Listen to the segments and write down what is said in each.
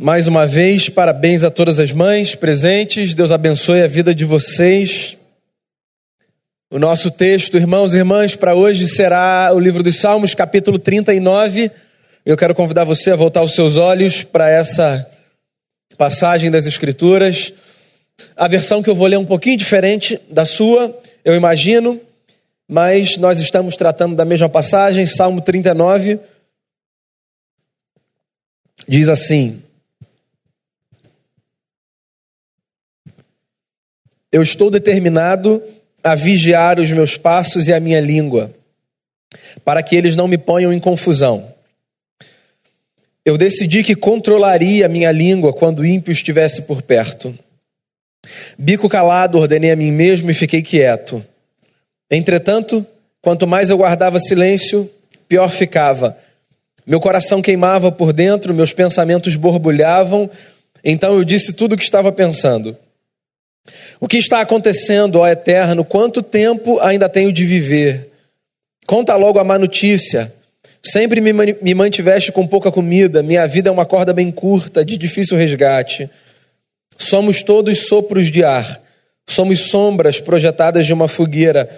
Mais uma vez, parabéns a todas as mães presentes. Deus abençoe a vida de vocês. O nosso texto, irmãos e irmãs, para hoje será o livro dos Salmos, capítulo 39. Eu quero convidar você a voltar os seus olhos para essa passagem das Escrituras. A versão que eu vou ler é um pouquinho diferente da sua, eu imagino, mas nós estamos tratando da mesma passagem, Salmo 39. Diz assim: Eu estou determinado a vigiar os meus passos e a minha língua, para que eles não me ponham em confusão. Eu decidi que controlaria a minha língua quando o ímpio estivesse por perto. Bico calado, ordenei a mim mesmo e fiquei quieto. Entretanto, quanto mais eu guardava silêncio, pior ficava. Meu coração queimava por dentro, meus pensamentos borbulhavam. Então eu disse tudo o que estava pensando. O que está acontecendo, ó Eterno? Quanto tempo ainda tenho de viver? Conta logo a má notícia. Sempre me mantiveste com pouca comida, minha vida é uma corda bem curta, de difícil resgate. Somos todos sopros de ar, somos sombras projetadas de uma fogueira,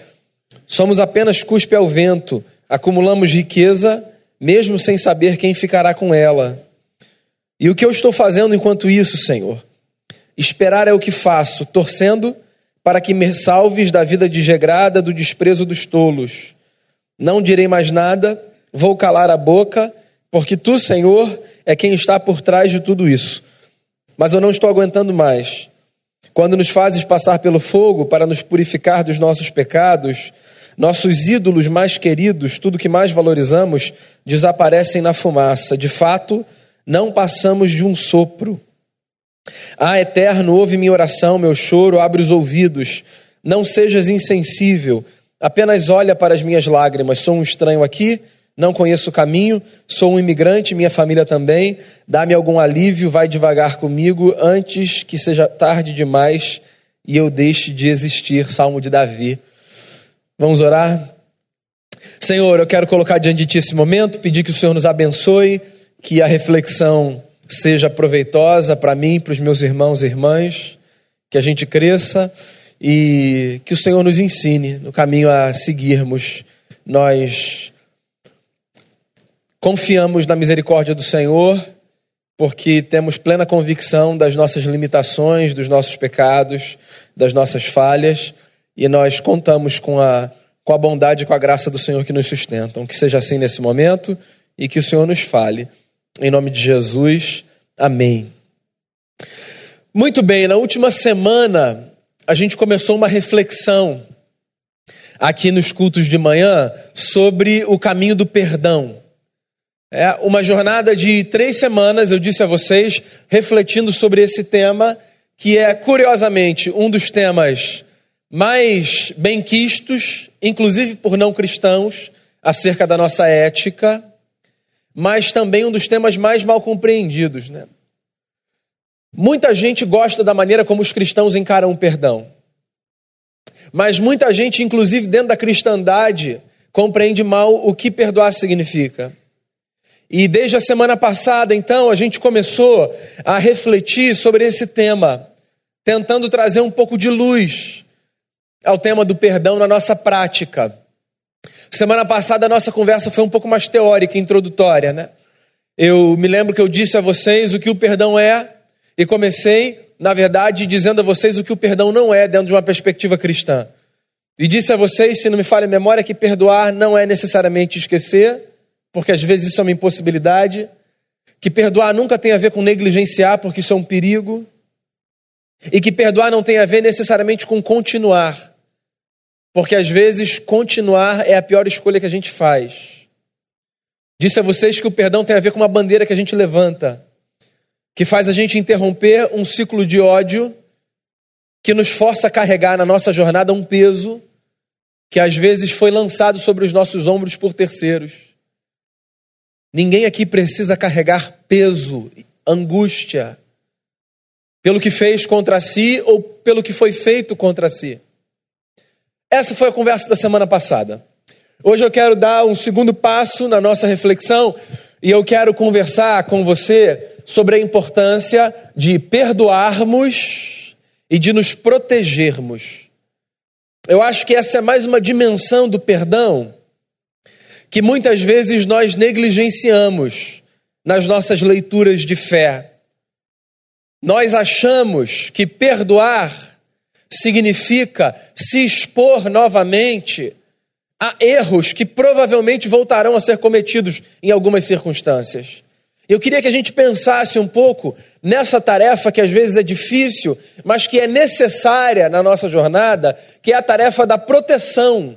somos apenas cuspe ao vento, acumulamos riqueza, mesmo sem saber quem ficará com ela. E o que eu estou fazendo enquanto isso, Senhor? Esperar é o que faço, torcendo para que me salves da vida desregrada, do desprezo dos tolos. Não direi mais nada, vou calar a boca, porque tu, Senhor, é quem está por trás de tudo isso. Mas eu não estou aguentando mais. Quando nos fazes passar pelo fogo para nos purificar dos nossos pecados, nossos ídolos mais queridos, tudo que mais valorizamos, desaparecem na fumaça. De fato, não passamos de um sopro. Ah, eterno, ouve minha oração, meu choro, abre os ouvidos. Não sejas insensível, apenas olha para as minhas lágrimas. Sou um estranho aqui, não conheço o caminho, sou um imigrante, minha família também. Dá-me algum alívio, vai devagar comigo antes que seja tarde demais e eu deixe de existir. Salmo de Davi. Vamos orar? Senhor, eu quero colocar diante de Ti esse momento, pedir que o Senhor nos abençoe, que a reflexão seja proveitosa para mim, para os meus irmãos e irmãs, que a gente cresça e que o Senhor nos ensine no caminho a seguirmos. Nós confiamos na misericórdia do Senhor, porque temos plena convicção das nossas limitações, dos nossos pecados, das nossas falhas, e nós contamos com a, com a bondade e com a graça do Senhor que nos sustentam. Que seja assim nesse momento e que o Senhor nos fale. Em nome de Jesus, amém. Muito bem, na última semana a gente começou uma reflexão aqui nos cultos de manhã sobre o caminho do perdão. É uma jornada de três semanas, eu disse a vocês, refletindo sobre esse tema, que é, curiosamente, um dos temas mais benquistos, inclusive por não cristãos, acerca da nossa ética, mas também um dos temas mais mal compreendidos. Né? Muita gente gosta da maneira como os cristãos encaram o perdão. Mas muita gente, inclusive dentro da cristandade, compreende mal o que perdoar significa. E desde a semana passada, então, a gente começou a refletir sobre esse tema, tentando trazer um pouco de luz ao tema do perdão na nossa prática. Semana passada a nossa conversa foi um pouco mais teórica, introdutória, né? Eu me lembro que eu disse a vocês o que o perdão é e comecei, na verdade, dizendo a vocês o que o perdão não é dentro de uma perspectiva cristã. E disse a vocês, se não me falha a memória, que perdoar não é necessariamente esquecer, porque às vezes isso é uma impossibilidade, que perdoar nunca tem a ver com negligenciar, porque isso é um perigo, e que perdoar não tem a ver necessariamente com continuar, porque às vezes continuar é a pior escolha que a gente faz. Disse a vocês que o perdão tem a ver com uma bandeira que a gente levanta, que faz a gente interromper um ciclo de ódio que nos força a carregar na nossa jornada um peso que às vezes foi lançado sobre os nossos ombros por terceiros. Ninguém aqui precisa carregar peso, angústia, pelo que fez contra si ou pelo que foi feito contra si. Essa foi a conversa da semana passada. Hoje eu quero dar um segundo passo na nossa reflexão e eu quero conversar com você sobre a importância de perdoarmos e de nos protegermos. Eu acho que essa é mais uma dimensão do perdão que muitas vezes nós negligenciamos nas nossas leituras de fé. Nós achamos que perdoar significa se expor novamente a erros que provavelmente voltarão a ser cometidos em algumas circunstâncias. Eu queria que a gente pensasse um pouco nessa tarefa que às vezes é difícil, mas que é necessária na nossa jornada, que é a tarefa da proteção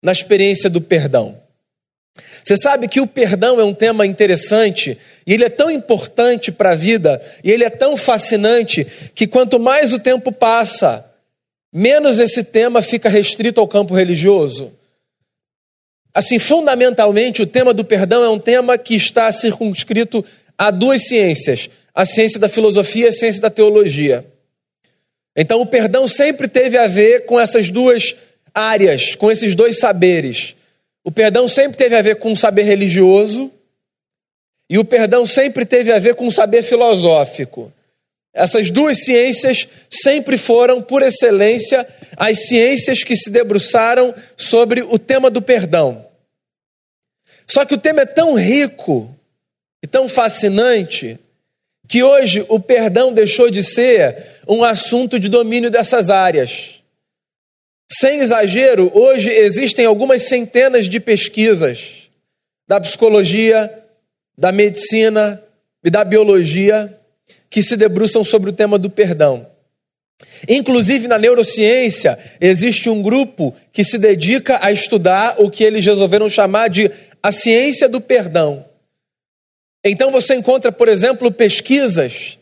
na experiência do perdão. Você sabe que o perdão é um tema interessante e ele é tão importante para a vida e ele é tão fascinante que quanto mais o tempo passa, menos esse tema fica restrito ao campo religioso. Assim, fundamentalmente, o tema do perdão é um tema que está circunscrito a duas ciências: a ciência da filosofia e a ciência da teologia. Então, o perdão sempre teve a ver com essas duas áreas, com esses dois saberes. O perdão sempre teve a ver com o saber religioso e o perdão sempre teve a ver com o saber filosófico. Essas duas ciências sempre foram, por excelência, as ciências que se debruçaram sobre o tema do perdão. Só que o tema é tão rico e tão fascinante que hoje o perdão deixou de ser um assunto de domínio dessas áreas. Sem exagero, hoje existem algumas centenas de pesquisas da psicologia, da medicina e da biologia que se debruçam sobre o tema do perdão. Inclusive na neurociência, existe um grupo que se dedica a estudar o que eles resolveram chamar de a ciência do perdão. Então você encontra, por exemplo, pesquisas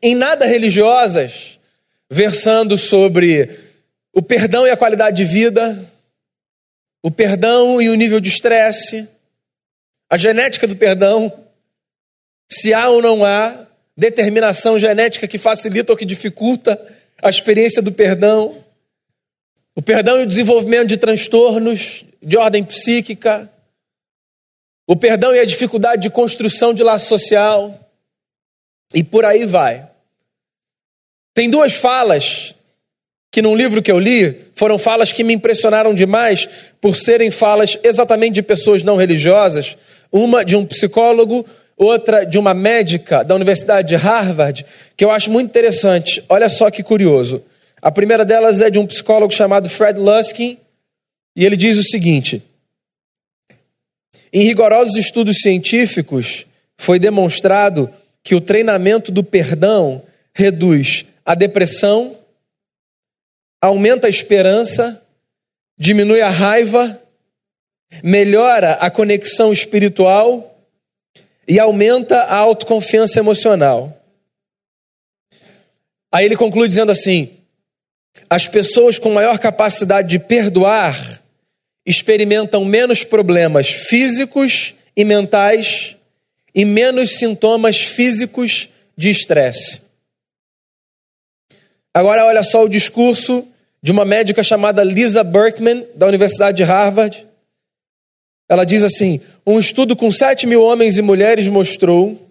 em nada religiosas versando sobre o perdão e a qualidade de vida, o perdão e o nível de estresse, a genética do perdão, se há ou não há determinação genética que facilita ou que dificulta a experiência do perdão, o perdão e o desenvolvimento de transtornos de ordem psíquica, o perdão e a dificuldade de construção de laço social, e por aí vai. Tem duas falas que num livro que eu li foram falas que me impressionaram demais por serem falas exatamente de pessoas não religiosas, uma de um psicólogo, outra de uma médica da Universidade de Harvard, que eu acho muito interessante. Olha só que curioso. A primeira delas é de um psicólogo chamado Fred Luskin, e ele diz o seguinte: Em rigorosos estudos científicos, foi demonstrado que o treinamento do perdão reduz a depressão, aumenta a esperança, diminui a raiva, melhora a conexão espiritual e aumenta a autoconfiança emocional. Aí ele conclui dizendo assim: as pessoas com maior capacidade de perdoar experimentam menos problemas físicos e mentais e menos sintomas físicos de estresse. Agora, olha só o discurso de uma médica chamada Lisa Berkman, da Universidade de Harvard. Ela diz assim: um estudo com 7 mil homens e mulheres mostrou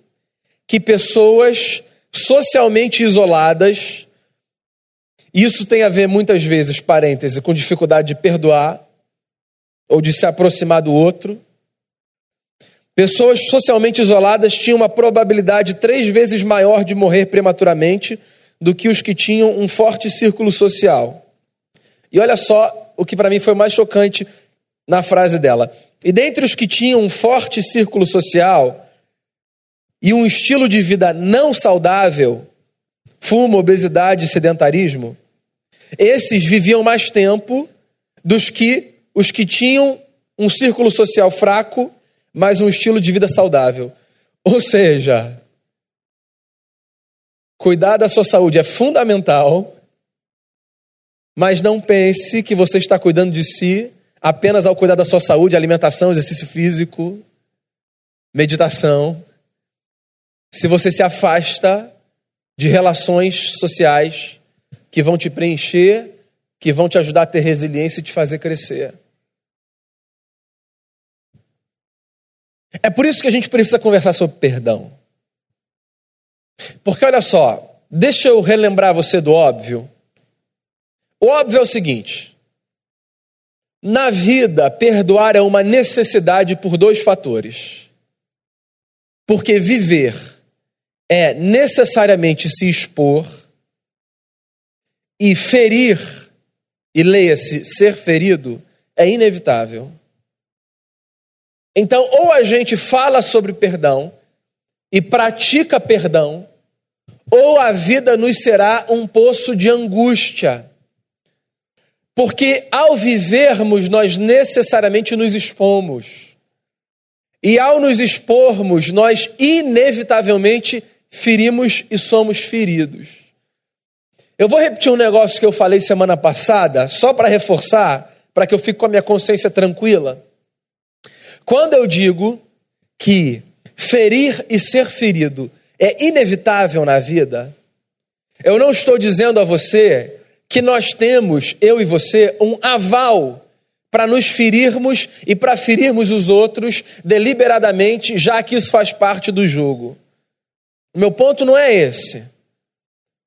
que pessoas socialmente isoladas, isso tem a ver muitas vezes, parêntese, com dificuldade de perdoar ou de se aproximar do outro. Pessoas socialmente isoladas tinham uma probabilidade três vezes maior de morrer prematuramente do que os que tinham um forte círculo social. E olha só o que para mim foi mais chocante na frase dela. E dentre os que tinham um forte círculo social e um estilo de vida não saudável, fumo, obesidade e sedentarismo, esses viviam mais tempo dos que os que tinham um círculo social fraco, mas um estilo de vida saudável. Ou seja, Cuidar da sua saúde é fundamental, mas não pense que você está cuidando de si apenas ao cuidar da sua saúde, alimentação, exercício físico, meditação. Se você se afasta de relações sociais que vão te preencher, que vão te ajudar a ter resiliência e te fazer crescer. É por isso que a gente precisa conversar sobre perdão. Porque olha só, deixa eu relembrar você do óbvio. O óbvio é o seguinte: na vida, perdoar é uma necessidade por dois fatores. Porque viver é necessariamente se expor e ferir, e leia-se ser ferido, é inevitável. Então, ou a gente fala sobre perdão e pratica perdão, ou a vida nos será um poço de angústia. Porque ao vivermos, nós necessariamente nos expomos. E ao nos expormos, nós inevitavelmente ferimos e somos feridos. Eu vou repetir um negócio que eu falei semana passada, só para reforçar, para que eu fique com a minha consciência tranquila. Quando eu digo que ferir e ser ferido é inevitável na vida, eu não estou dizendo a você que nós temos, eu e você, um aval para nos ferirmos e para ferirmos os outros deliberadamente, já que isso faz parte do jogo. O meu ponto não é esse.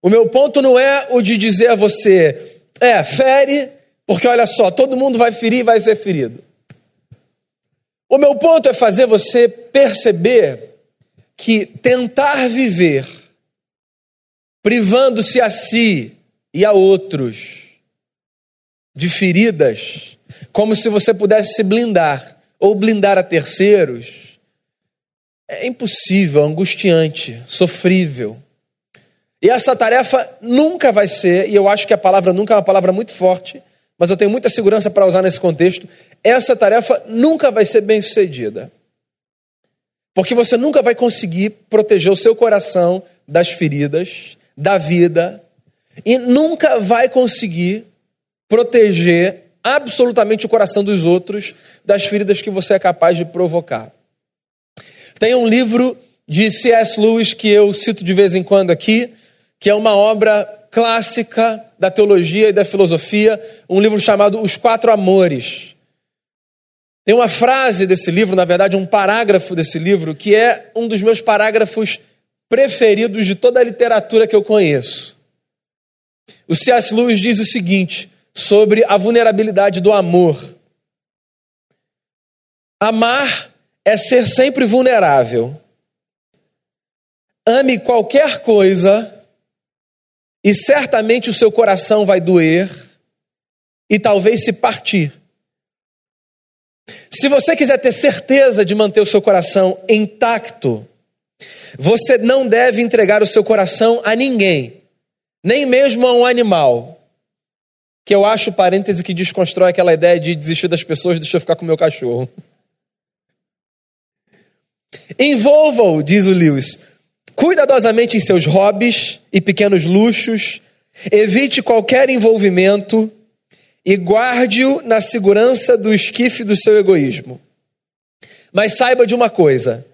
O meu ponto não é o de dizer a você, é, fere, porque olha só, todo mundo vai ferir e vai ser ferido. O meu ponto é fazer você perceber que tentar viver privando-se a si e a outros de feridas, como se você pudesse se blindar ou blindar a terceiros, é impossível, angustiante, sofrível. E essa tarefa nunca vai ser, e eu acho que a palavra nunca é uma palavra muito forte, mas eu tenho muita segurança para usar nesse contexto. Essa tarefa nunca vai ser bem sucedida. Porque você nunca vai conseguir proteger o seu coração das feridas, da vida, e nunca vai conseguir proteger absolutamente o coração dos outros das feridas que você é capaz de provocar. Tem um livro de C.S. Lewis que eu cito de vez em quando aqui, que é uma obra clássica da teologia e da filosofia, um livro chamado Os Quatro Amores. Tem uma frase desse livro, na verdade, um parágrafo desse livro, que é um dos meus parágrafos preferidos de toda a literatura que eu conheço. O C.S. Lewis diz o seguinte sobre a vulnerabilidade do amor: Amar é ser sempre vulnerável. Ame qualquer coisa e certamente o seu coração vai doer e talvez se partir. Se você quiser ter certeza de manter o seu coração intacto, você não deve entregar o seu coração a ninguém, nem mesmo a um animal. Que eu acho, parêntese, que desconstrói aquela ideia de desistir das pessoas, deixa eu ficar com meu cachorro. Envolva-o, diz o Lewis, cuidadosamente em seus hobbies e pequenos luxos, evite qualquer envolvimento e guarde-o na segurança do esquife do seu egoísmo. Mas saiba de uma coisa: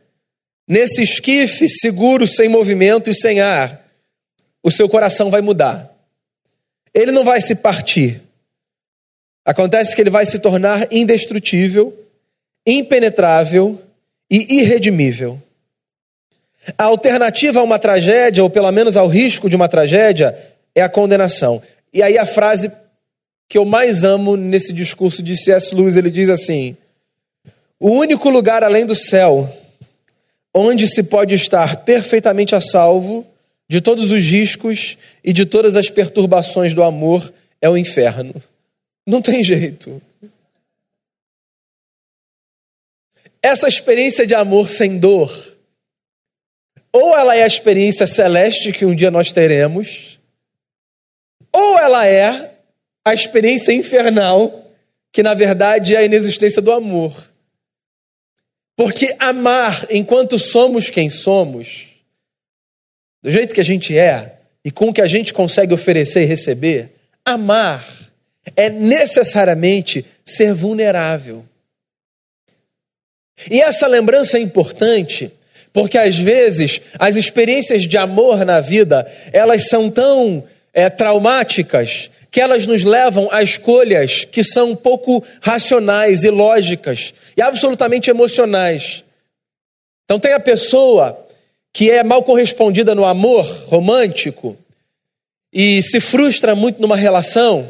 nesse esquife seguro, sem movimento e sem ar, o seu coração vai mudar. Ele não vai se partir. Acontece que ele vai se tornar indestrutível, impenetrável e irredimível. A alternativa a uma tragédia, ou pelo menos ao risco de uma tragédia, é a condenação. E aí a frase que eu mais amo nesse discurso de C.S. Lewis, ele diz assim: O único lugar além do céu onde se pode estar perfeitamente a salvo de todos os riscos e de todas as perturbações do amor é o inferno. Não tem jeito. Essa experiência de amor sem dor ou ela é a experiência celeste que um dia nós teremos, ou ela é a experiência infernal, que na verdade é a inexistência do amor. Porque amar enquanto somos quem somos, do jeito que a gente é e com o que a gente consegue oferecer e receber, amar é necessariamente ser vulnerável. E essa lembrança é importante porque às vezes as experiências de amor na vida, elas são tão é, traumáticas que elas nos levam a escolhas que são um pouco racionais e lógicas e absolutamente emocionais. Então tem a pessoa que é mal correspondida no amor romântico e se frustra muito numa relação,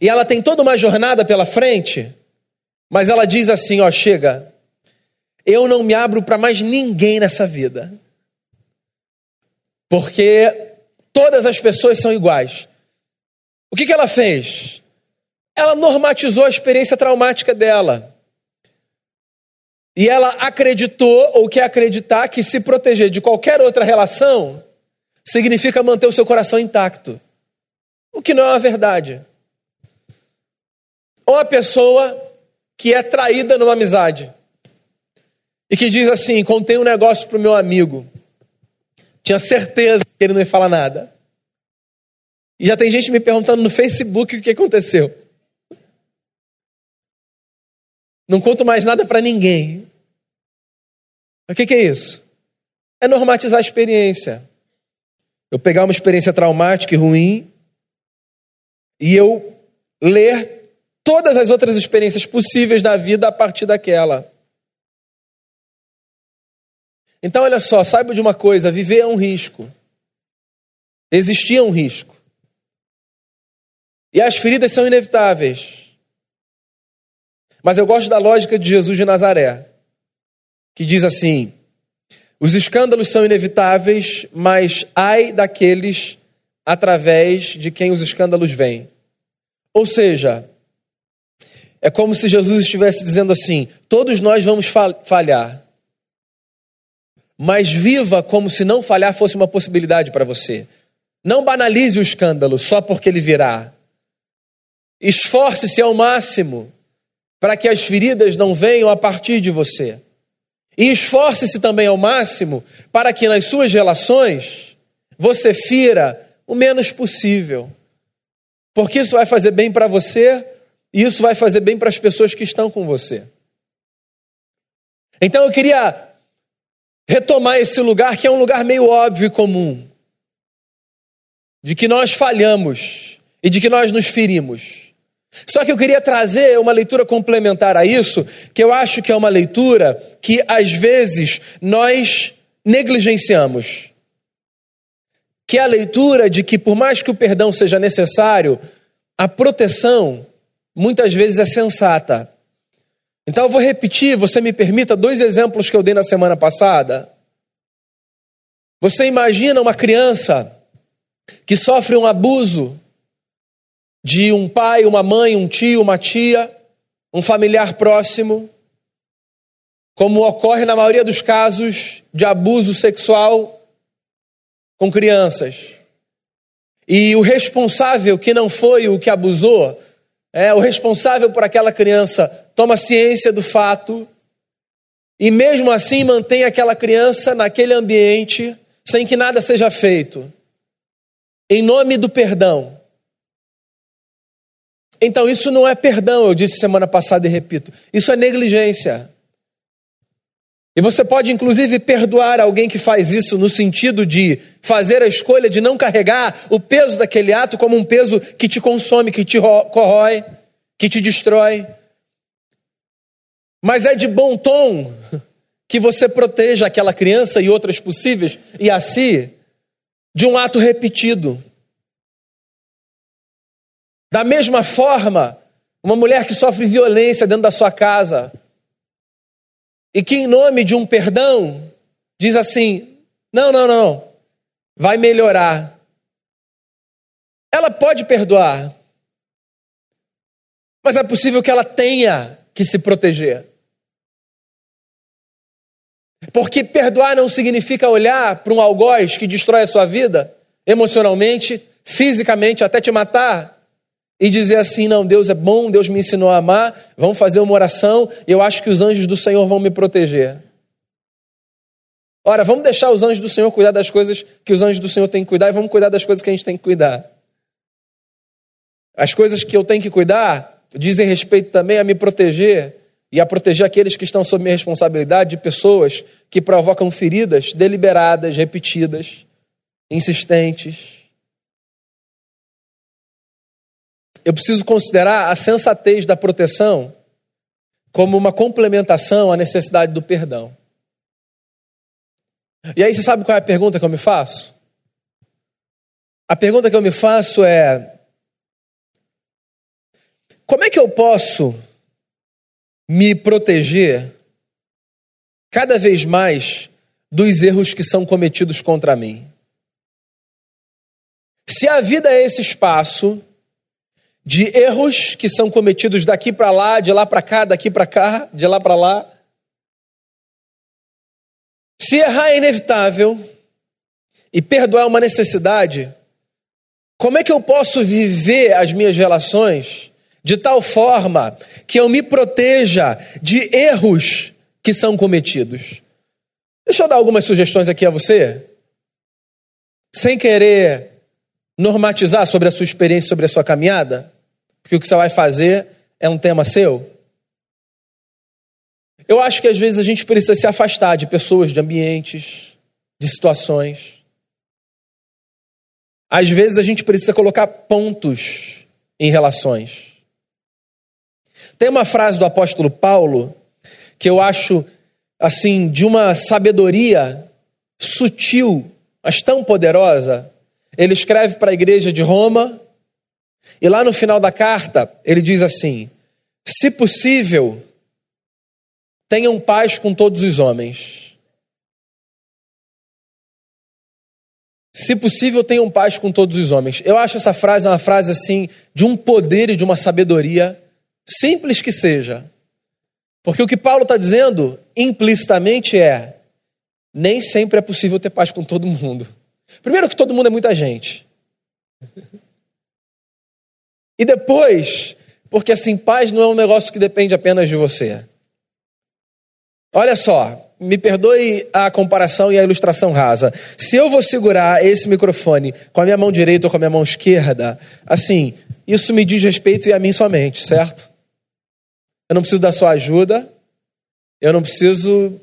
e ela tem toda uma jornada pela frente, mas ela diz assim: ó, chega, eu não me abro para mais ninguém nessa vida, porque todas as pessoas são iguais. O que, que ela fez? Ela normatizou a experiência traumática dela. E ela acreditou, ou quer acreditar, que se proteger de qualquer outra relação significa manter o seu coração intacto. O que não é uma verdade. Ou a pessoa que é traída numa amizade e que diz assim: contei um negócio para o meu amigo, tinha certeza que ele não ia falar nada. E já tem gente me perguntando no Facebook o que aconteceu. Não conto mais nada para ninguém. O que, que é isso? É normatizar a experiência. Eu pegar uma experiência traumática e ruim e eu ler todas as outras experiências possíveis da vida a partir daquela. Então, olha só, saiba de uma coisa: viver é um risco. Existia um risco. E as feridas são inevitáveis. Mas eu gosto da lógica de Jesus de Nazaré, que diz assim: os escândalos são inevitáveis, mas ai daqueles através de quem os escândalos vêm. Ou seja, é como se Jesus estivesse dizendo assim: todos nós vamos falhar, mas viva como se não falhar fosse uma possibilidade para você. Não banalize o escândalo só porque ele virá. Esforce-se ao máximo para que as feridas não venham a partir de você. E esforce-se também ao máximo para que nas suas relações você fira o menos possível. Porque isso vai fazer bem para você e isso vai fazer bem para as pessoas que estão com você. Então eu queria retomar esse lugar que é um lugar meio óbvio e comum, de que nós falhamos e de que nós nos ferimos. Só que eu queria trazer uma leitura complementar a isso, que eu acho que é uma leitura que às vezes nós negligenciamos. Que é a leitura de que, por mais que o perdão seja necessário, a proteção muitas vezes é sensata. Então eu vou repetir, você me permita, dois exemplos que eu dei na semana passada. Você imagina uma criança que sofre um abuso de um pai, uma mãe, um tio, uma tia, um familiar próximo, como ocorre na maioria dos casos de abuso sexual com crianças. E o responsável que não foi o que abusou, é o responsável por aquela criança toma ciência do fato e mesmo assim mantém aquela criança naquele ambiente sem que nada seja feito. Em nome do perdão. Então, isso não é perdão, eu disse semana passada e repito. Isso é negligência. E você pode, inclusive, perdoar alguém que faz isso no sentido de fazer a escolha de não carregar o peso daquele ato como um peso que te consome, que te corrói, que te destrói. Mas é de bom tom que você proteja aquela criança e outras possíveis e a si de um ato repetido. Da mesma forma, uma mulher que sofre violência dentro da sua casa e que, em nome de um perdão, diz assim: não, não, não, vai melhorar. Ela pode perdoar, mas é possível que ela tenha que se proteger. Porque perdoar não significa olhar para um algoz que destrói a sua vida emocionalmente, fisicamente, até te matar e dizer assim: não, Deus é bom, Deus me ensinou a amar, vamos fazer uma oração e eu acho que os anjos do Senhor vão me proteger. Ora, vamos deixar os anjos do Senhor cuidar das coisas que os anjos do Senhor têm que cuidar e vamos cuidar das coisas que a gente tem que cuidar. As coisas que eu tenho que cuidar dizem respeito também a me proteger e a proteger aqueles que estão sob minha responsabilidade de pessoas que provocam feridas deliberadas, repetidas, insistentes. eu preciso considerar a sensatez da proteção como uma complementação à necessidade do perdão. E aí você sabe qual é a pergunta que eu me faço? A pergunta que eu me faço é: como é que eu posso me proteger cada vez mais dos erros que são cometidos contra mim? Se a vida é esse espaço de erros que são cometidos daqui para lá, de lá para cá, daqui para cá, de lá para lá, se errar é inevitável e perdoar é uma necessidade, como é que eu posso viver as minhas relações de tal forma que eu me proteja de erros que são cometidos? Deixa eu dar algumas sugestões aqui a você, sem querer normatizar sobre a sua experiência, sobre a sua caminhada, porque o que você vai fazer é um tema seu. Eu acho que às vezes a gente precisa se afastar de pessoas, de ambientes, de situações. Às vezes a gente precisa colocar pontos em relações. Tem uma frase do apóstolo Paulo que eu acho assim de uma sabedoria sutil, mas tão poderosa. Ele escreve para a igreja de Roma e lá no final da carta ele diz assim: se possível, Tenham paz com todos os homens. Se possível, tenham paz com todos os homens. Eu acho essa frase uma frase assim de um poder e de uma sabedoria, simples que seja. Porque o que Paulo está dizendo implicitamente é: nem sempre é possível ter paz com todo mundo. Primeiro, que todo mundo é muita gente. E depois, porque assim, paz não é um negócio que depende apenas de você. Olha só, me perdoe a comparação e a ilustração rasa. Se eu vou segurar esse microfone com a minha mão direita ou com a minha mão esquerda, assim, isso me diz respeito e a mim somente, certo? Eu não preciso da sua ajuda, eu não preciso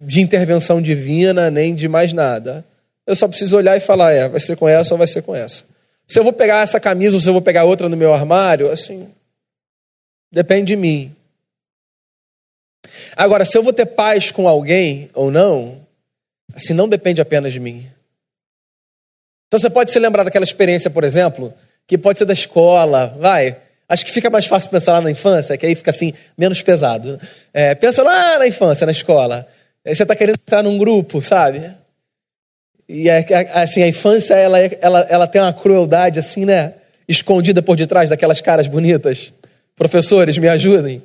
de intervenção divina nem de mais nada. Eu só preciso olhar e falar, é, vai ser com essa ou vai ser com essa. Se eu vou pegar essa camisa ou se eu vou pegar outra no meu armário, assim, depende de mim. Agora, se eu vou ter paz com alguém ou não, assim, não depende apenas de mim. Então você pode se lembrar daquela experiência, por exemplo, que pode ser da escola, vai. Acho que fica mais fácil pensar lá na infância, que aí fica assim, menos pesado. É, pensa lá na infância, na escola. Aí você está querendo entrar num grupo, sabe? E é, assim, a infância, ela, é, ela, ela tem uma crueldade assim, né? Escondida por detrás daquelas caras bonitas. Professores, me ajudem.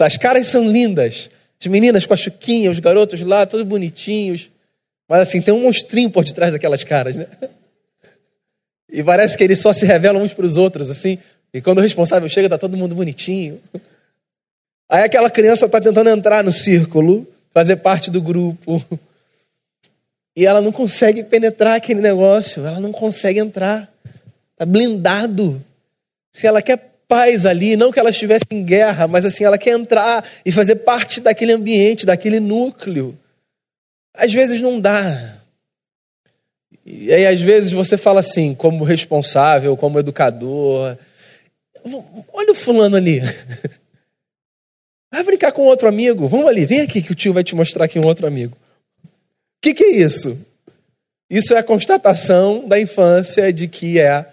As caras são lindas. As meninas com a chuquinha, os garotos lá, todos bonitinhos. Mas assim, tem um monstrinho por detrás daquelas caras, né? E parece que eles só se revelam uns para os outros, assim. E quando o responsável chega, tá todo mundo bonitinho. Aí aquela criança está tentando entrar no círculo, fazer parte do grupo. E ela não consegue penetrar aquele negócio, ela não consegue entrar. Está blindado. Se ela quer paz ali, não que ela estivesse em guerra, mas assim, ela quer entrar e fazer parte daquele ambiente, daquele núcleo. Às vezes não dá. E aí, às vezes, você fala assim, como responsável, como educador. Olha o fulano ali. Vai brincar com outro amigo. Vamos ali, vem aqui que o tio vai te mostrar aqui um outro amigo. O que, que é isso? Isso é a constatação da infância de que é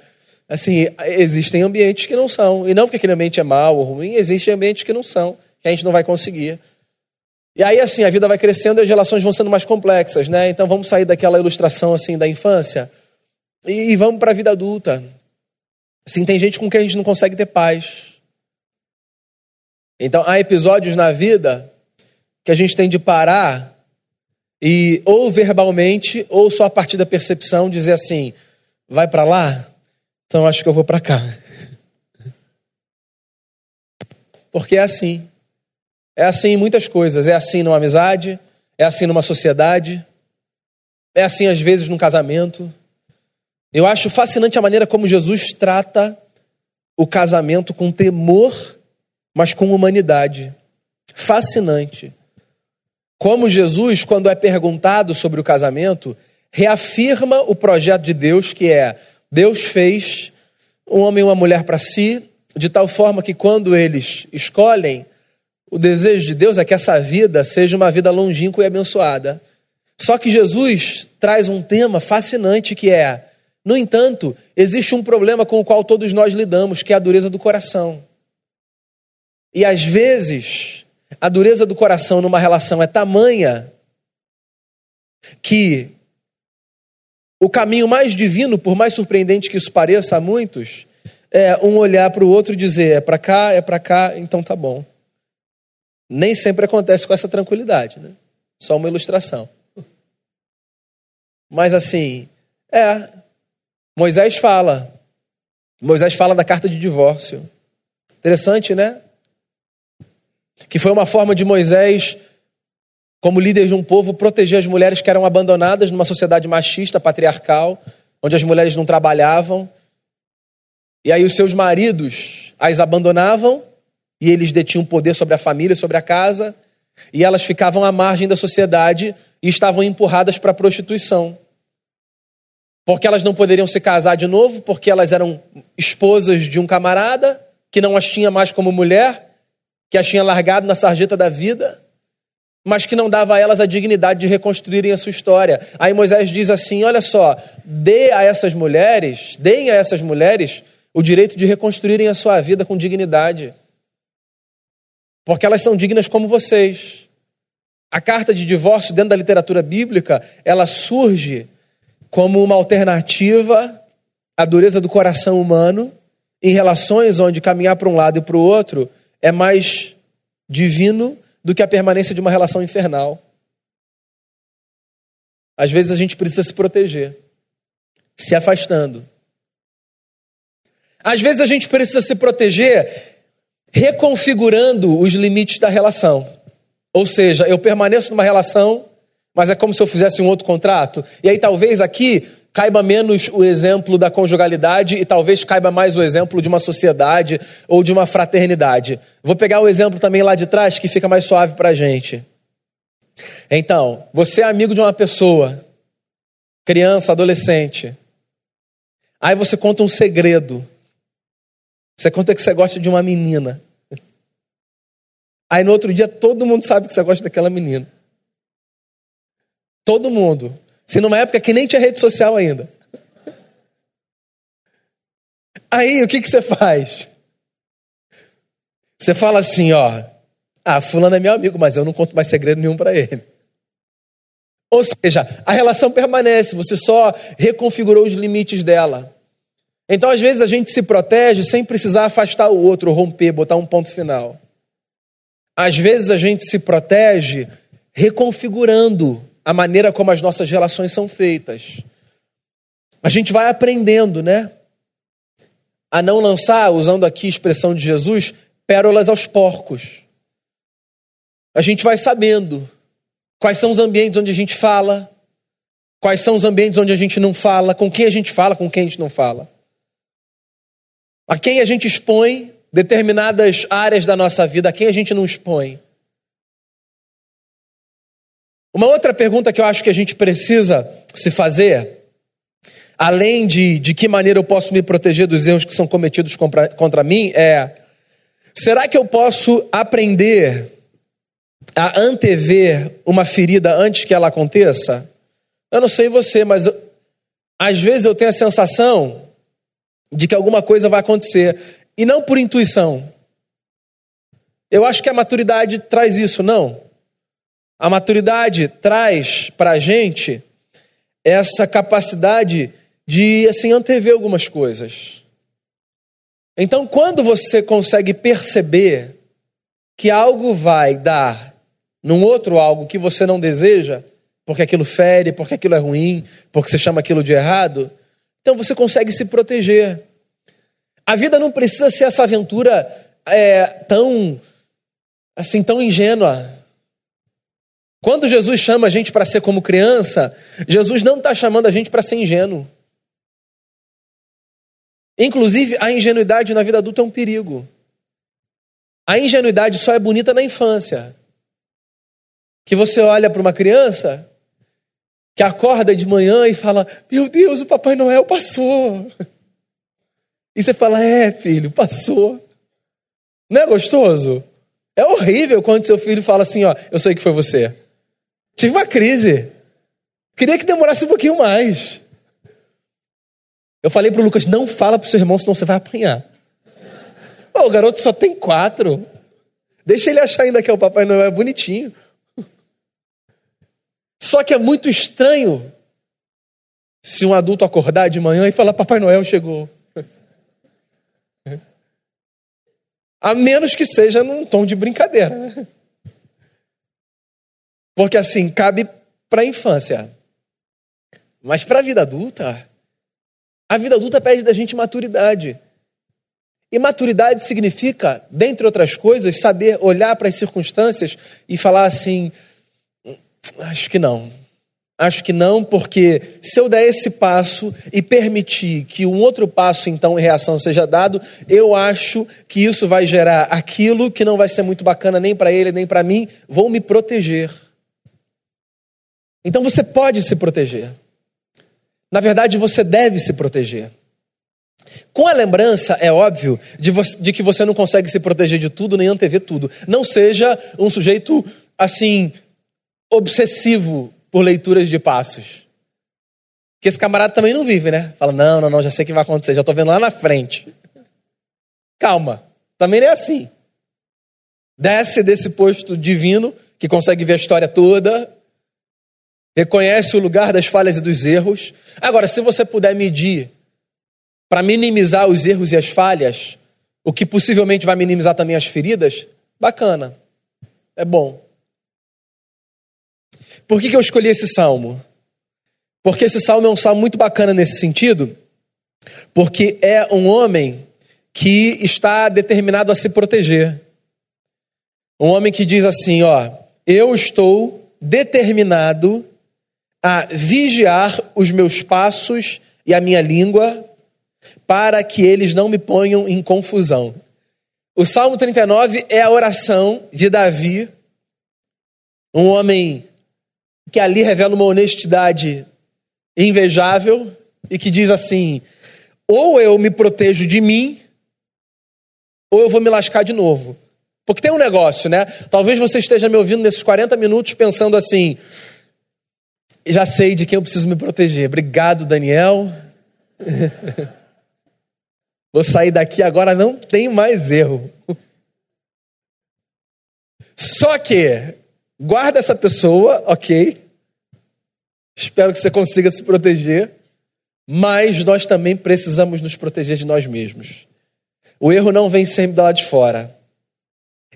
assim, existem ambientes que não são. E não porque aquele ambiente é mau ou ruim, existem ambientes que não são, que a gente não vai conseguir. E aí, assim, a vida vai crescendo e as relações vão sendo mais complexas, né? Então vamos sair daquela ilustração, assim, da infância e, e vamos para a vida adulta. Assim, tem gente com quem a gente não consegue ter paz. Então, há episódios na vida que a gente tem de parar e, ou verbalmente, ou só a partir da percepção, dizer assim: vai para lá, então acho que eu vou para cá. Porque é assim. É assim em muitas coisas. É assim numa amizade, é assim numa sociedade, é assim às vezes num casamento. Eu acho fascinante a maneira como Jesus trata o casamento com temor, mas com humanidade. Fascinante. Como Jesus, quando é perguntado sobre o casamento, reafirma o projeto de Deus que é Deus fez um homem e uma mulher para si, de tal forma que quando eles escolhem, o desejo de Deus é que essa vida seja uma vida longínqua e abençoada. Só que Jesus traz um tema fascinante que é, no entanto, existe um problema com o qual todos nós lidamos, que é a dureza do coração. E às vezes, a dureza do coração numa relação é tamanha que o caminho mais divino, por mais surpreendente que isso pareça a muitos, é um olhar para o outro e dizer: é para cá, é para cá, então tá bom. Nem sempre acontece com essa tranquilidade, né? Só uma ilustração. Mas assim, é. Moisés fala. Moisés fala da carta de divórcio. Interessante, né? Que foi uma forma de Moisés como líder de um povo, proteger as mulheres que eram abandonadas numa sociedade machista, patriarcal, onde as mulheres não trabalhavam. E aí os seus maridos as abandonavam e eles detinham poder sobre a família, sobre a casa, e elas ficavam à margem da sociedade e estavam empurradas para a prostituição. Porque elas não poderiam se casar de novo, porque elas eram esposas de um camarada que não as tinha mais como mulher, que as tinha largado na sarjeta da vida mas que não dava a elas a dignidade de reconstruírem a sua história. Aí Moisés diz assim: olha só, dê a essas mulheres, deem a essas mulheres o direito de reconstruírem a sua vida com dignidade. Porque elas são dignas como vocês. A carta de divórcio, dentro da literatura bíblica, ela surge como uma alternativa à dureza do coração humano em relações onde caminhar para um lado e para o outro é mais divino do que a permanência de uma relação infernal. Às vezes a gente precisa se proteger, se afastando. Às vezes a gente precisa se proteger reconfigurando os limites da relação. Ou seja, eu permaneço numa relação, mas é como se eu fizesse um outro contrato. E aí talvez aqui caiba menos o exemplo da conjugalidade e talvez caiba mais o exemplo de uma sociedade ou de uma fraternidade. Vou pegar o exemplo também lá de trás que fica mais suave para a gente. Então, você é amigo de uma pessoa, criança, adolescente. Aí você conta um segredo. Você conta que você gosta de uma menina. Aí no outro dia todo mundo sabe que você gosta daquela menina. Todo mundo. Se numa época que nem tinha rede social ainda. Aí o que, que você faz? Você fala assim, ó. Ah, fulano é meu amigo, mas eu não conto mais segredo nenhum para ele. Ou seja, a relação permanece, você só reconfigurou os limites dela. Então, às vezes, a gente se protege sem precisar afastar o outro, romper, botar um ponto final. Às vezes, a gente se protege reconfigurando a maneira como as nossas relações são feitas. A gente vai aprendendo, né? A não lançar, usando aqui a expressão de Jesus, pérolas aos porcos. A gente vai sabendo quais são os ambientes onde a gente fala, quais são os ambientes onde a gente não fala, com quem a gente fala, com quem a gente não fala. A quem a gente expõe determinadas áreas da nossa vida, a quem a gente não expõe. Uma outra pergunta que eu acho que a gente precisa se fazer, além de de que maneira eu posso me proteger dos erros que são cometidos contra, contra mim, é: será que eu posso aprender a antever uma ferida antes que ela aconteça? Eu não sei você, mas eu, às vezes eu tenho a sensação de que alguma coisa vai acontecer, e não por intuição. Eu acho que a maturidade traz isso, não. A maturidade traz para a gente essa capacidade de assim antever algumas coisas. Então, quando você consegue perceber que algo vai dar num outro algo que você não deseja, porque aquilo fere, porque aquilo é ruim, porque você chama aquilo de errado, então você consegue se proteger. A vida não precisa ser essa aventura é, tão assim tão ingênua. Quando Jesus chama a gente para ser como criança, Jesus não está chamando a gente para ser ingênuo. Inclusive, a ingenuidade na vida adulta é um perigo. A ingenuidade só é bonita na infância. Que você olha para uma criança que acorda de manhã e fala: Meu Deus, o Papai Noel passou. E você fala: É, filho, passou. Não é gostoso? É horrível quando seu filho fala assim: Ó, eu sei que foi você. Tive uma crise. Queria que demorasse um pouquinho mais. Eu falei pro Lucas: não fala pro seu irmão, senão você vai apanhar. O garoto só tem quatro. Deixa ele achar ainda que é o Papai Noel, é bonitinho. Só que é muito estranho se um adulto acordar de manhã e falar: Papai Noel chegou. A menos que seja num tom de brincadeira. Né? Porque assim, cabe para a infância. Mas para a vida adulta, a vida adulta pede da gente maturidade. E maturidade significa, dentre outras coisas, saber olhar para as circunstâncias e falar assim: acho que não. Acho que não, porque se eu der esse passo e permitir que um outro passo, então, em reação seja dado, eu acho que isso vai gerar aquilo que não vai ser muito bacana nem para ele, nem para mim. Vou me proteger. Então você pode se proteger. Na verdade, você deve se proteger. Com a lembrança, é óbvio, de, de, que você não consegue se proteger de tudo nem antever tudo. Não seja um sujeito, assim, obsessivo por leituras de passos. Que esse camarada também não vive, né? Fala, não, não, não, já sei o que vai acontecer, já estou vendo lá na frente. Calma, também não é assim. Desce desse posto divino, que consegue ver a história toda, reconhece o lugar das falhas e dos erros. Agora, se você puder medir para minimizar os erros e as falhas, o que possivelmente vai minimizar também as feridas, bacana, é bom. Por que, que eu escolhi esse salmo? Porque esse salmo é um salmo muito bacana nesse sentido, porque é um homem que está determinado a se proteger. Um homem que diz assim: Ó, eu estou determinado a vigiar os meus passos e a minha língua, para que eles não me ponham em confusão. O Salmo 39 é a oração de Davi, um homem que ali revela uma honestidade invejável e que diz assim: ou eu me protejo de mim, ou eu vou me lascar de novo. Porque tem um negócio, né? Talvez você esteja me ouvindo nesses 40 minutos pensando assim: já sei de quem eu preciso me proteger. Obrigado, Daniel. Vou sair daqui agora, não tem mais erro. Só que, guarda essa pessoa, ok? Espero que você consiga se proteger, mas nós também precisamos nos proteger de nós mesmos. O erro não vem sempre do lado de fora.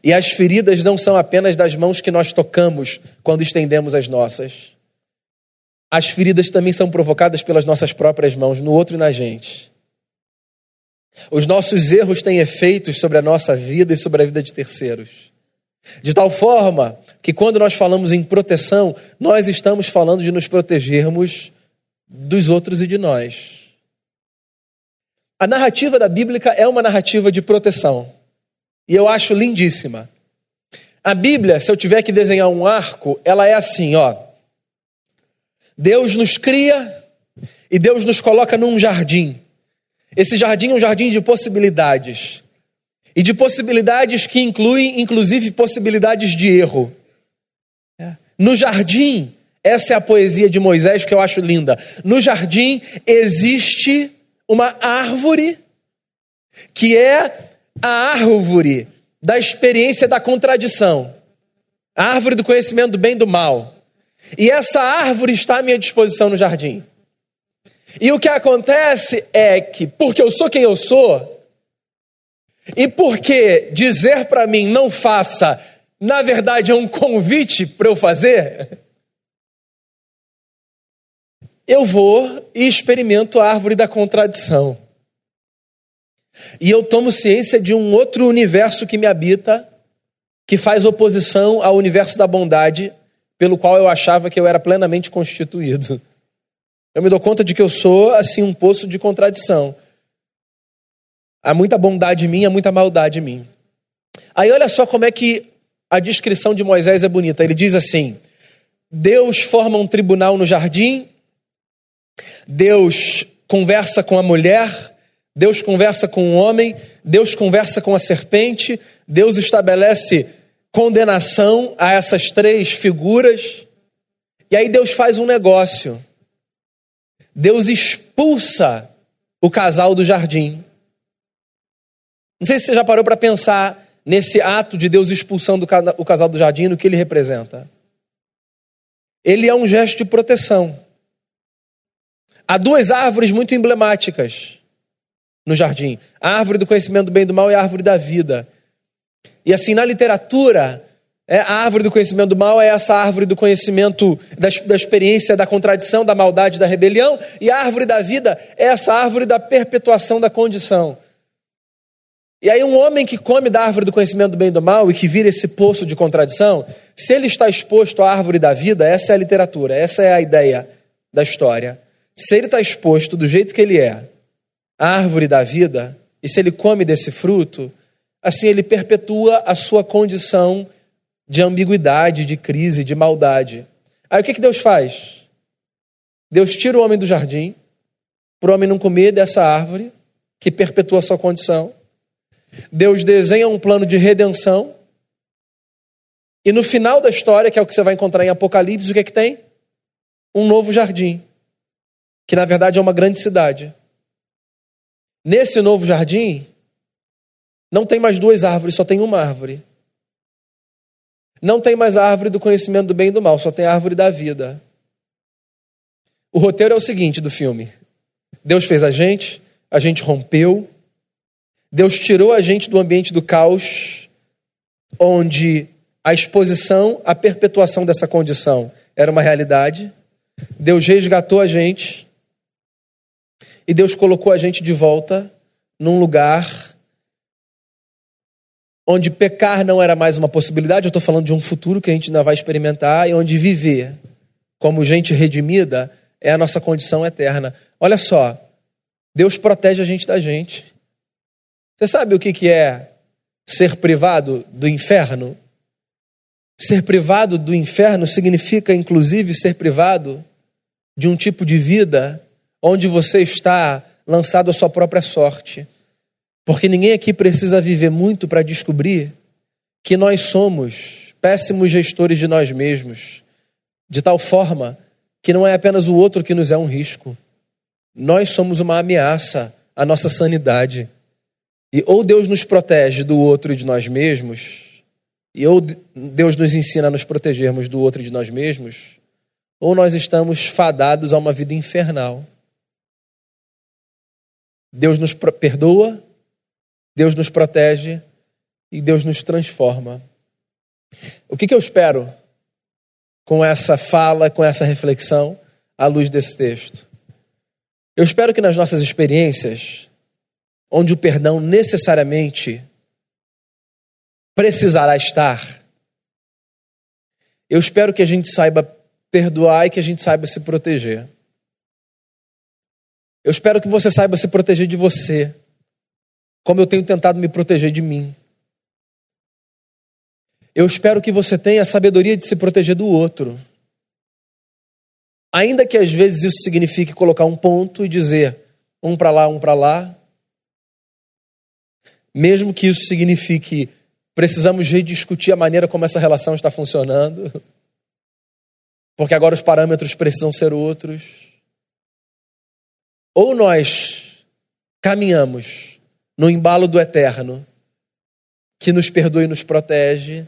E as feridas não são apenas das mãos que nós tocamos quando estendemos as nossas. As feridas também são provocadas pelas nossas próprias mãos, no outro e na gente. Os nossos erros têm efeitos sobre a nossa vida e sobre a vida de terceiros. De tal forma que quando nós falamos em proteção, nós estamos falando de nos protegermos dos outros e de nós. A narrativa da Bíblia é uma narrativa de proteção. E eu acho lindíssima. A Bíblia, se eu tiver que desenhar um arco, ela é assim, ó. Deus nos cria e Deus nos coloca num jardim. Esse jardim é um jardim de possibilidades. E de possibilidades que incluem, inclusive, possibilidades de erro. No jardim, essa é a poesia de Moisés que eu acho linda. No jardim existe uma árvore que é a árvore da experiência da contradição. A árvore do conhecimento do bem e do mal. E essa árvore está à minha disposição no jardim. E o que acontece é que, porque eu sou quem eu sou, e porque dizer para mim não faça, na verdade é um convite para eu fazer, eu vou e experimento a árvore da contradição. E eu tomo ciência de um outro universo que me habita, que faz oposição ao universo da bondade pelo qual eu achava que eu era plenamente constituído. Eu me dou conta de que eu sou, assim, um poço de contradição. Há muita bondade em mim, há muita maldade em mim. Aí olha só como é que a descrição de Moisés é bonita. Ele diz assim: Deus forma um tribunal no jardim, Deus conversa com a mulher, Deus conversa com o homem, Deus conversa com a serpente, Deus estabelece condenação a essas três figuras E aí Deus faz um negócio. Deus expulsa o casal do jardim. Não sei se você já parou para pensar nesse ato de Deus expulsando o casal do jardim, no que ele representa. Ele é um gesto de proteção. Há duas árvores muito emblemáticas no jardim: a árvore do conhecimento do bem e do mal e a árvore da vida. E assim, na literatura, é, a árvore do conhecimento do mal é essa árvore do conhecimento, da, da experiência da contradição, da maldade, da rebelião, e a árvore da vida é essa árvore da perpetuação da condição. E aí, um homem que come da árvore do conhecimento do bem e do mal e que vira esse poço de contradição, se ele está exposto à árvore da vida, essa é a literatura, essa é a ideia da história. Se ele está exposto do jeito que ele é, à árvore da vida, e se ele come desse fruto, assim ele perpetua a sua condição de ambiguidade, de crise, de maldade. Aí o que, que Deus faz? Deus tira o homem do jardim, para o homem não comer dessa árvore que perpetua a sua condição. Deus desenha um plano de redenção. E no final da história, que é o que você vai encontrar em Apocalipse, o que é que tem? Um novo jardim, que na verdade é uma grande cidade. Nesse novo jardim, não tem mais duas árvores, só tem uma árvore. Não tem mais a árvore do conhecimento do bem e do mal, só tem a árvore da vida. O roteiro é o seguinte do filme: Deus fez a gente, a gente rompeu, Deus tirou a gente do ambiente do caos, onde a exposição, a perpetuação dessa condição era uma realidade. Deus resgatou a gente e Deus colocou a gente de volta num lugar onde pecar não era mais uma possibilidade. Eu estou falando de um futuro que a gente ainda vai experimentar e onde viver como gente redimida é a nossa condição eterna. Olha só, Deus protege a gente da gente. Você sabe o que é ser privado do inferno? Ser privado do inferno significa, inclusive, ser privado de um tipo de vida onde você está lançado à sua própria sorte. Porque ninguém aqui precisa viver muito para descobrir que nós somos péssimos gestores de nós mesmos, de tal forma que não é apenas o outro que nos é um risco. Nós somos uma ameaça à nossa sanidade. E ou Deus nos protege do outro e de nós mesmos, e ou Deus nos ensina a nos protegermos do outro e de nós mesmos, ou nós estamos fadados a uma vida infernal. Deus nos perdoa, Deus nos protege e Deus nos transforma. O que, que eu espero com essa fala, com essa reflexão, à luz desse texto? Eu espero que nas nossas experiências onde o perdão necessariamente precisará estar. Eu espero que a gente saiba perdoar e que a gente saiba se proteger. Eu espero que você saiba se proteger de você, como eu tenho tentado me proteger de mim. Eu espero que você tenha a sabedoria de se proteger do outro. Ainda que às vezes isso signifique colocar um ponto e dizer um para lá, um para lá, mesmo que isso signifique precisamos rediscutir a maneira como essa relação está funcionando, porque agora os parâmetros precisam ser outros. Ou nós caminhamos no embalo do eterno, que nos perdoa e nos protege,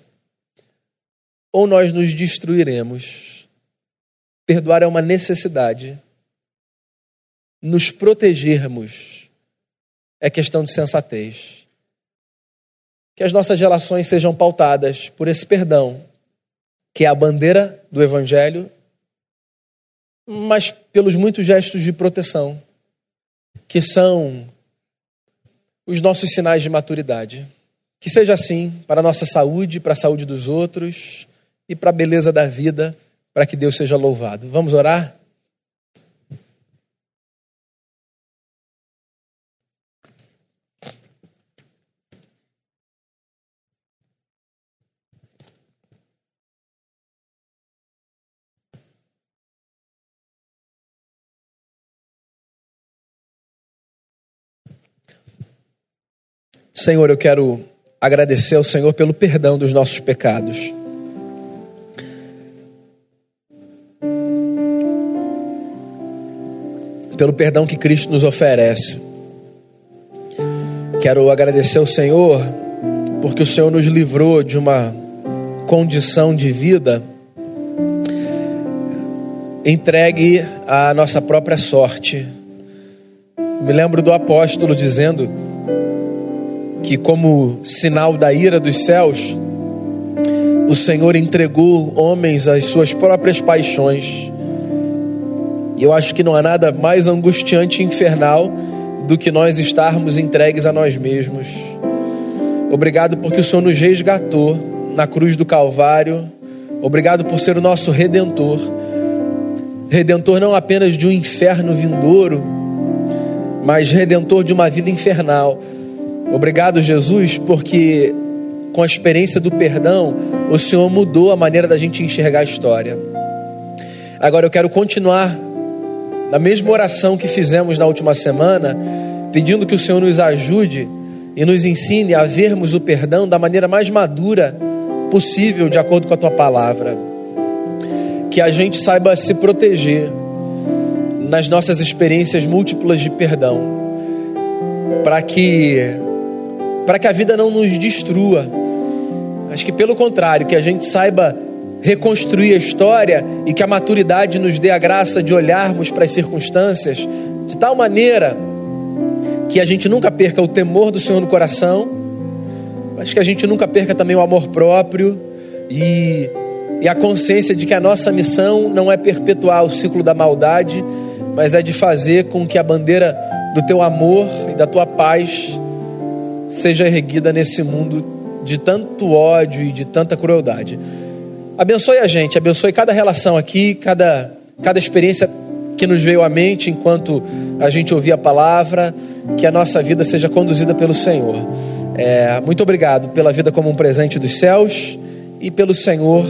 ou nós nos destruiremos. Perdoar é uma necessidade. Nos protegermos é questão de sensatez que as nossas relações sejam pautadas por esse perdão, que é a bandeira do Evangelho, mas pelos muitos gestos de proteção, que são os nossos sinais de maturidade. Que seja assim para a nossa saúde, para a saúde dos outros e para a beleza da vida, para que Deus seja louvado. Vamos orar? Senhor, eu quero agradecer ao Senhor pelo perdão dos nossos pecados. Pelo perdão que Cristo nos oferece. Quero agradecer ao Senhor porque o Senhor nos livrou de uma condição de vida entregue à nossa própria sorte. Me lembro do apóstolo dizendo que, como sinal da ira dos céus, o Senhor entregou homens às suas próprias paixões. E eu acho que não há nada mais angustiante e infernal do que nós estarmos entregues a nós mesmos. Obrigado porque o Senhor nos resgatou na cruz do Calvário. Obrigado por ser o nosso redentor. Redentor não apenas de um inferno vindouro, mas redentor de uma vida infernal. Obrigado, Jesus, porque com a experiência do perdão, o Senhor mudou a maneira da gente enxergar a história. Agora eu quero continuar na mesma oração que fizemos na última semana, pedindo que o Senhor nos ajude e nos ensine a vermos o perdão da maneira mais madura possível, de acordo com a tua palavra. Que a gente saiba se proteger nas nossas experiências múltiplas de perdão, para que para que a vida não nos destrua, mas que pelo contrário, que a gente saiba reconstruir a história e que a maturidade nos dê a graça de olharmos para as circunstâncias de tal maneira que a gente nunca perca o temor do Senhor no coração, mas que a gente nunca perca também o amor próprio e, e a consciência de que a nossa missão não é perpetuar o ciclo da maldade, mas é de fazer com que a bandeira do teu amor e da tua paz seja erguida nesse mundo de tanto ódio e de tanta crueldade. Abençoe a gente, abençoe cada relação aqui, cada, cada experiência que nos veio à mente enquanto a gente ouvia a palavra, que a nossa vida seja conduzida pelo Senhor. É, muito obrigado pela vida como um presente dos céus e pelo Senhor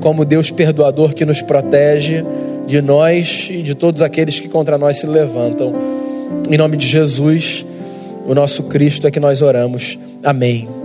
como Deus perdoador que nos protege de nós e de todos aqueles que contra nós se levantam. Em nome de Jesus o nosso Cristo é que nós oramos. Amém.